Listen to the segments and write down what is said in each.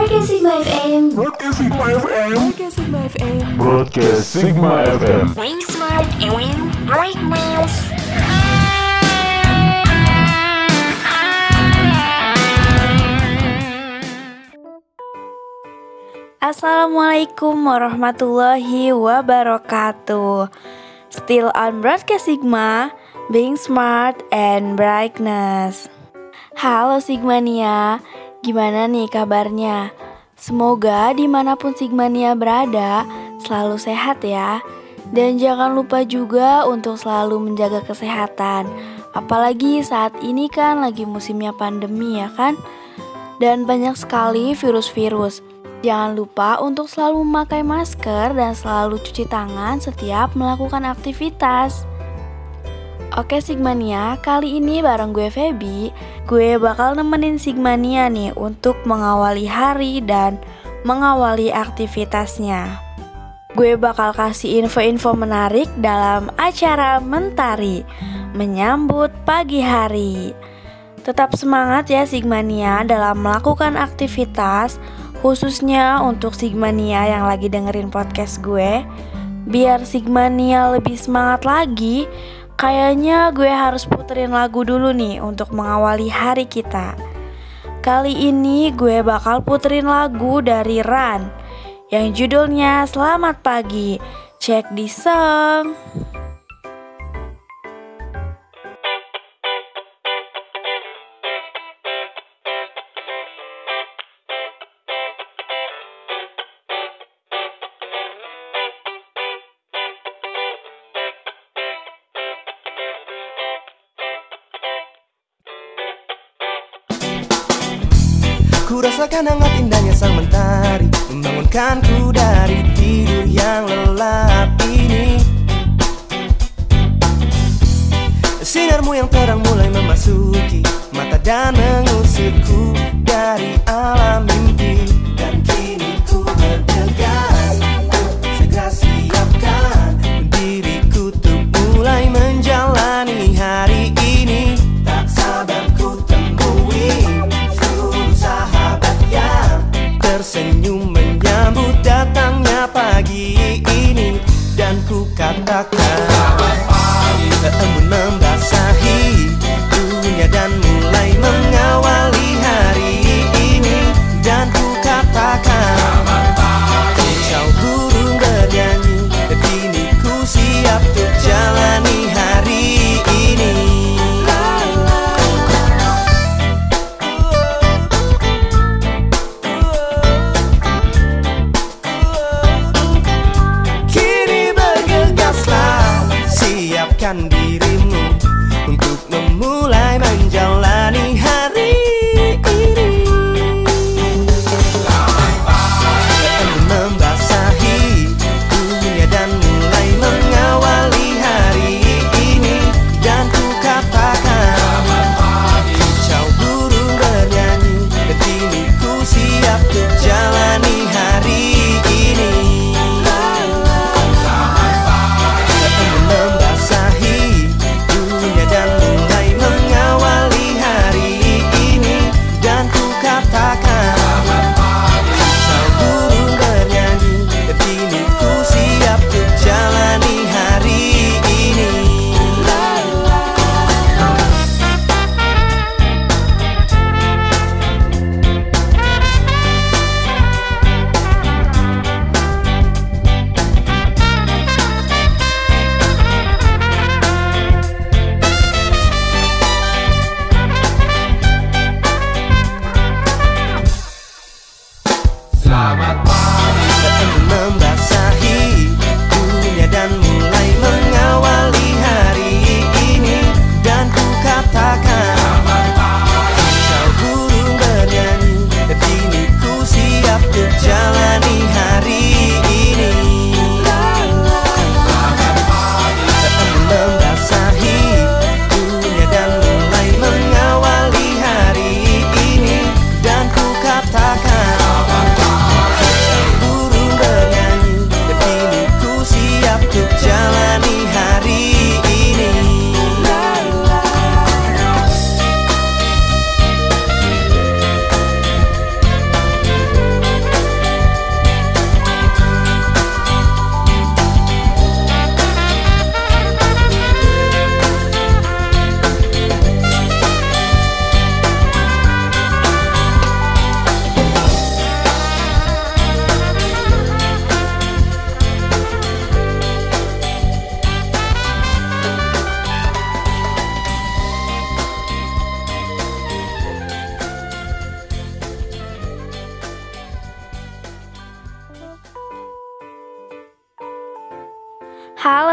Broadcast Sigma FM. Broadcast Sigma FM. Broadcast Sigma FM. Broadcast Sigma FM. Wing smart and win brightness. Assalamualaikum warahmatullahi wabarakatuh. Still on Broadcast Sigma, being smart and brightness. Halo Sigmania, gimana nih kabarnya? Semoga di mana pun Sigmania berada, selalu sehat ya. Dan jangan lupa juga untuk selalu menjaga kesehatan. Apalagi saat ini kan lagi musimnya pandemi ya kan? Dan banyak sekali virus-virus. Jangan lupa untuk selalu memakai masker dan selalu cuci tangan setiap melakukan aktivitas. Oke Sigmania, kali ini bareng gue Feby, gue bakal nemenin Sigmania nih untuk mengawali hari dan mengawali aktivitasnya. Gue bakal kasih info-info menarik dalam acara Mentari menyambut pagi hari. Tetap semangat ya Sigmania dalam melakukan aktivitas khususnya untuk Sigmania yang lagi dengerin podcast gue. Biar Sigmania lebih semangat lagi, kayaknya gue harus puterin lagu dulu nih untuk mengawali hari kita. Kali ini gue bakal puterin lagu dari Ran yang judulnya Selamat Pagi. Cek di song. Ku rasakan hangat indahnya sang mentari Membangunkanku dari tidur yang lelap ini. Sinarmu yang terang mulai memasuki Mata dan mengusirku dari alam mimpi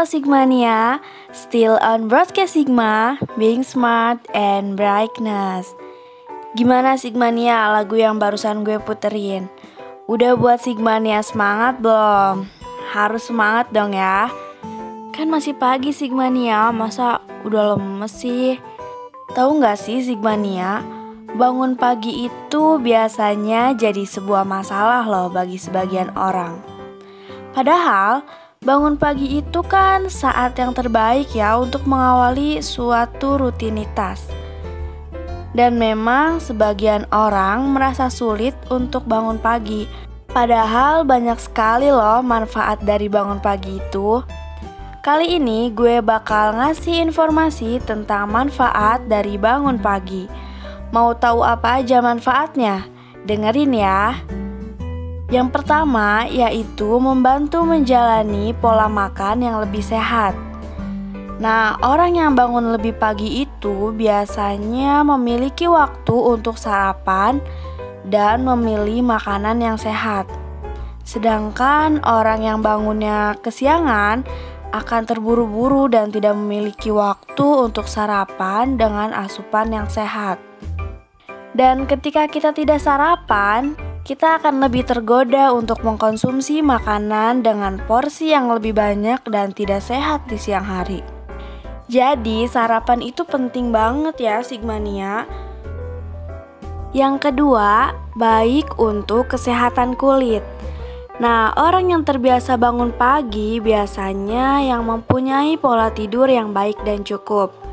Sigmania, still on broadcast Sigma, being smart and brightness. Gimana Sigmania lagu yang barusan gue puterin? Udah buat Sigmania semangat belum? Harus semangat dong ya. Kan masih pagi Sigmania, masa udah lemes sih? Tahu nggak sih Sigmania? Bangun pagi itu biasanya jadi sebuah masalah loh bagi sebagian orang. Padahal bangun pagi itu kan saat yang terbaik ya untuk mengawali suatu rutinitas. Dan memang sebagian orang merasa sulit untuk bangun pagi. Padahal banyak sekali loh manfaat dari bangun pagi itu. Kali ini gue bakal ngasih informasi tentang manfaat dari bangun pagi. Mau tahu apa aja manfaatnya? Dengerin ya. Yang pertama yaitu membantu menjalani pola makan yang lebih sehat. Nah, orang yang bangun lebih pagi itu biasanya memiliki waktu untuk sarapan dan memilih makanan yang sehat. Sedangkan orang yang bangunnya kesiangan akan terburu-buru dan tidak memiliki waktu untuk sarapan dengan asupan yang sehat. Dan ketika kita tidak sarapan, kita akan lebih tergoda untuk mengkonsumsi makanan dengan porsi yang lebih banyak dan tidak sehat di siang hari. Jadi, sarapan itu penting banget ya, Sigmania. Yang kedua, baik untuk kesehatan kulit. Nah, orang yang terbiasa bangun pagi biasanya yang mempunyai pola tidur yang baik dan cukup.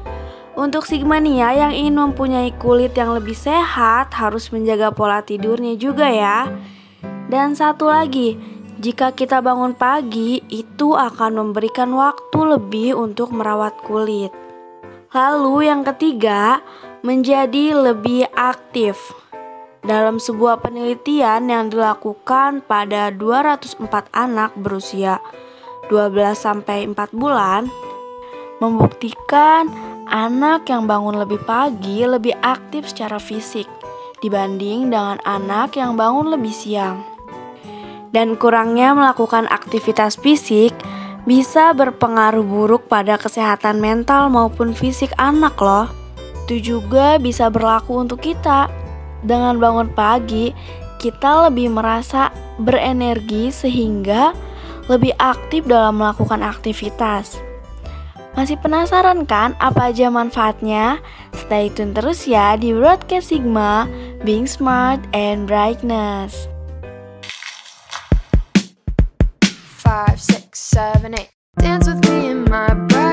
Untuk Sigmania yang ingin mempunyai kulit yang lebih sehat harus menjaga pola tidurnya juga ya. Dan satu lagi, jika kita bangun pagi itu akan memberikan waktu lebih untuk merawat kulit. Lalu yang ketiga, menjadi lebih aktif. Dalam sebuah penelitian yang dilakukan pada 204 anak berusia 12 sampai 4 bulan membuktikan Anak yang bangun lebih pagi lebih aktif secara fisik dibanding dengan anak yang bangun lebih siang. Dan kurangnya melakukan aktivitas fisik bisa berpengaruh buruk pada kesehatan mental maupun fisik anak loh. Itu juga bisa berlaku untuk kita. Dengan bangun pagi, kita lebih merasa berenergi sehingga lebih aktif dalam melakukan aktivitas. Masih penasaran kan apa aja manfaatnya? Stay tune terus ya di Broadcast Sigma, Being Smart and Brightness. Five, six, seven, eight. Dance with me in my backyard,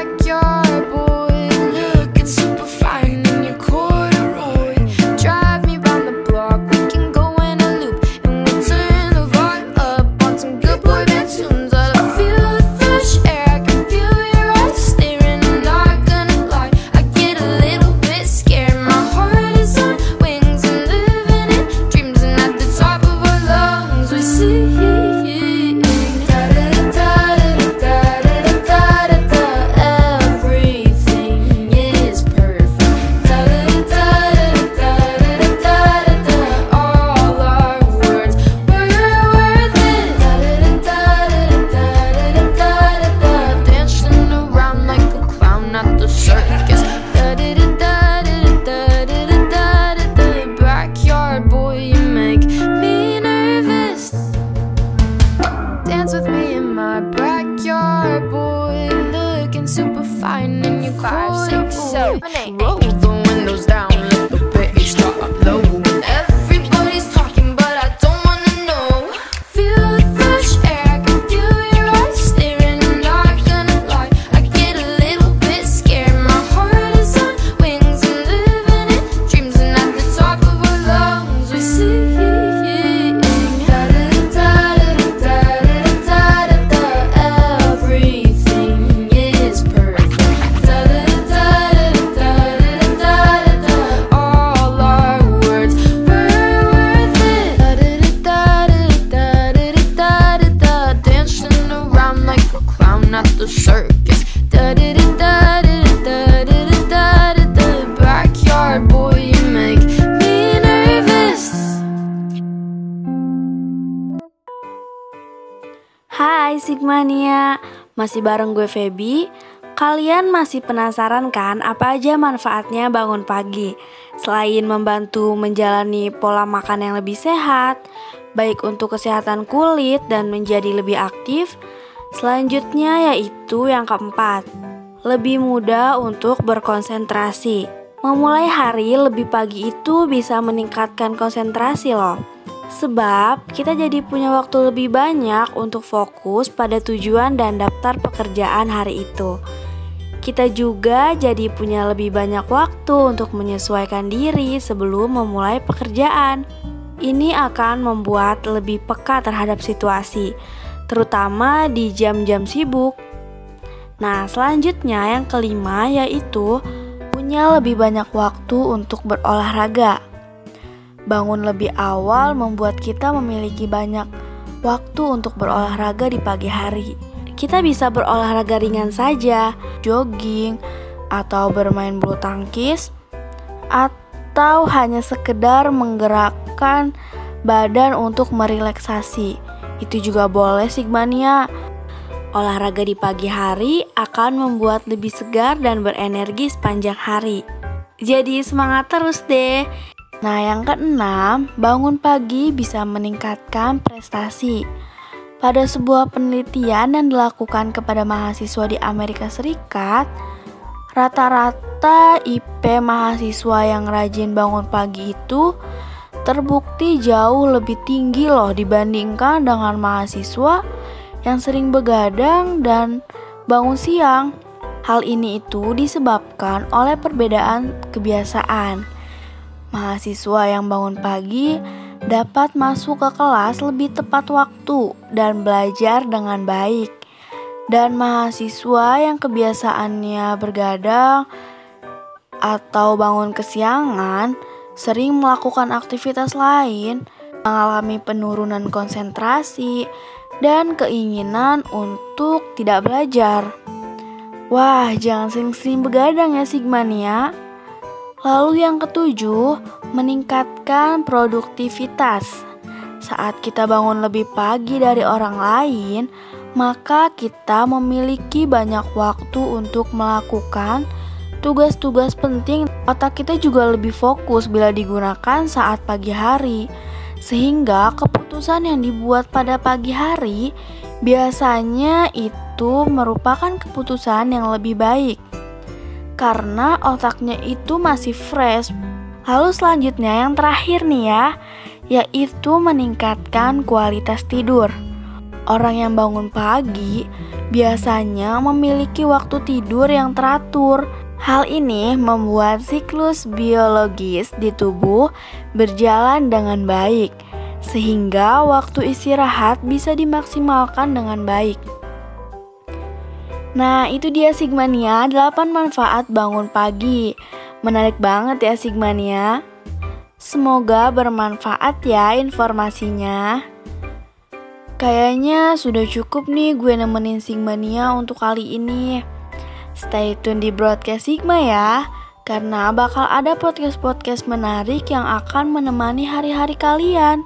Sigmania, Masih bareng gue Feby. Kalian masih penasaran kan apa aja manfaatnya bangun pagi? Selain membantu menjalani pola makan yang lebih sehat, baik untuk kesehatan kulit dan menjadi lebih aktif, selanjutnya yaitu yang keempat, lebih mudah untuk berkonsentrasi. Memulai hari lebih pagi itu bisa meningkatkan konsentrasi loh. Sebab kita jadi punya waktu lebih banyak untuk fokus pada tujuan dan daftar pekerjaan hari itu. Kita juga jadi punya lebih banyak waktu untuk menyesuaikan diri sebelum memulai pekerjaan. Ini akan membuat lebih peka terhadap situasi, terutama di jam-jam sibuk. Nah, selanjutnya yang kelima yaitu punya lebih banyak waktu untuk berolahraga. Bangun lebih awal membuat kita memiliki banyak waktu untuk berolahraga di pagi hari. Kita bisa berolahraga ringan saja, jogging, atau bermain bulu tangkis, atau hanya sekedar menggerakkan badan untuk merelaksasi. Itu juga boleh Sigmania. Olahraga di pagi hari akan membuat lebih segar dan berenergi sepanjang hari. Jadi semangat terus deh. Nah, yang keenam, bangun pagi bisa meningkatkan prestasi. Pada sebuah penelitian yang dilakukan kepada mahasiswa di Amerika Serikat, rata-rata IP mahasiswa yang rajin bangun pagi itu terbukti jauh lebih tinggi loh dibandingkan dengan mahasiswa yang sering begadang dan bangun siang. Hal ini itu disebabkan oleh perbedaan kebiasaan. Mahasiswa yang bangun pagi dapat masuk ke kelas lebih tepat waktu dan belajar dengan baik. Dan mahasiswa yang kebiasaannya bergadang atau bangun kesiangan sering melakukan aktivitas lain, mengalami penurunan konsentrasi dan keinginan untuk tidak belajar. Wah, jangan sering-sering begadang ya Sigmania. Lalu yang ketujuh, meningkatkan produktivitas. Saat kita bangun lebih pagi dari orang lain, maka kita memiliki banyak waktu untuk melakukan tugas-tugas penting. Otak kita juga lebih fokus bila digunakan saat pagi hari. Sehingga keputusan yang dibuat pada pagi hari biasanya itu merupakan keputusan yang lebih baik karena otaknya itu masih fresh. Lalu selanjutnya yang terakhir nih ya, yaitu meningkatkan kualitas tidur. Orang yang bangun pagi biasanya memiliki waktu tidur yang teratur. Hal ini membuat siklus biologis di tubuh berjalan dengan baik, sehingga waktu istirahat bisa dimaksimalkan dengan baik. Nah, itu dia Sigmania, 8 manfaat bangun pagi. Menarik banget ya Sigmania. Semoga bermanfaat ya informasinya. Kayaknya sudah cukup nih gue nemenin Sigmania untuk kali ini. Stay tune di broadcast Sigma ya, karena bakal ada podcast-podcast menarik yang akan menemani hari-hari kalian.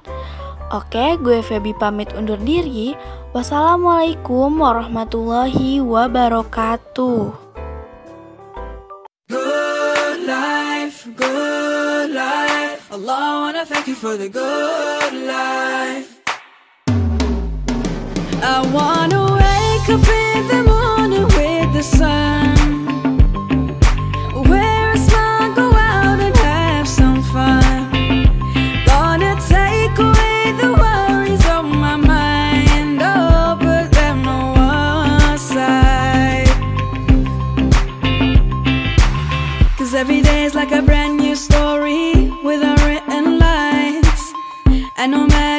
Oke, gue Feby pamit undur diri. Wassalamualaikum warahmatullahi wabarakatuh. Good life, good life. Allah wanna thank you for the good life. I wanna wake up in the morning with the sun. no man.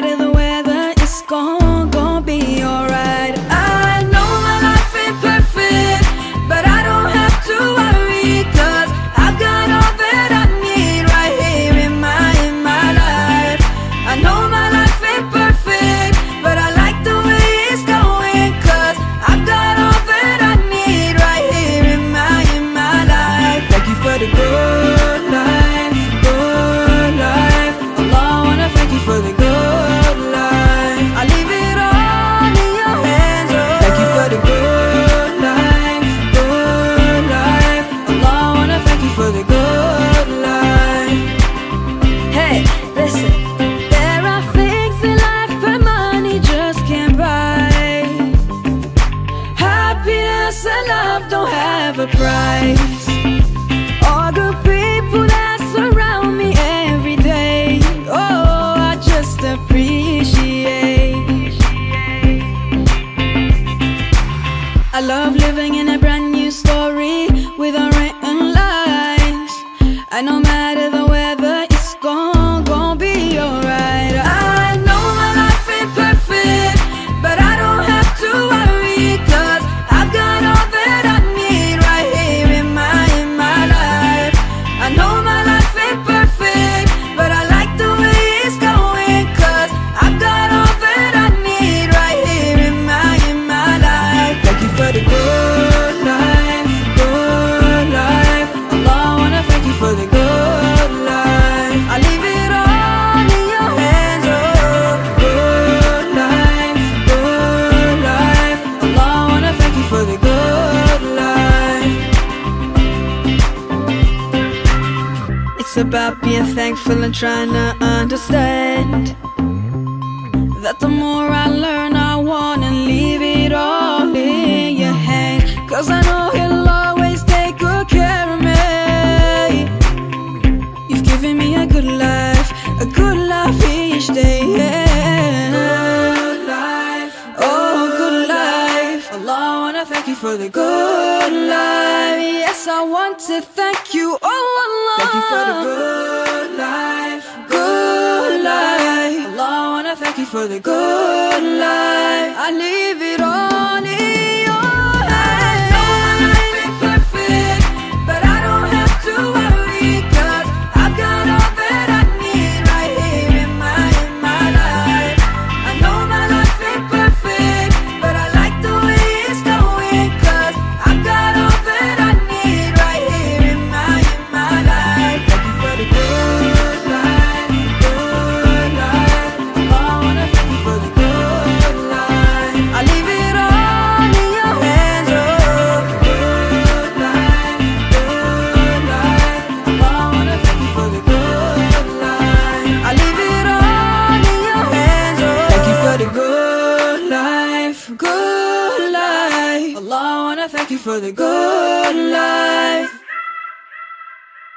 And trying to understand that the more I learn, I wanna leave it all in your hand. Cause I know he'll always take good care of me. You've given me a good life, a good life each day. Good life, oh, good life. Allah, I wanna thank you for the good life. Yes, I want to thank you, oh Allah. Thank you for the good for the good life. I leave it all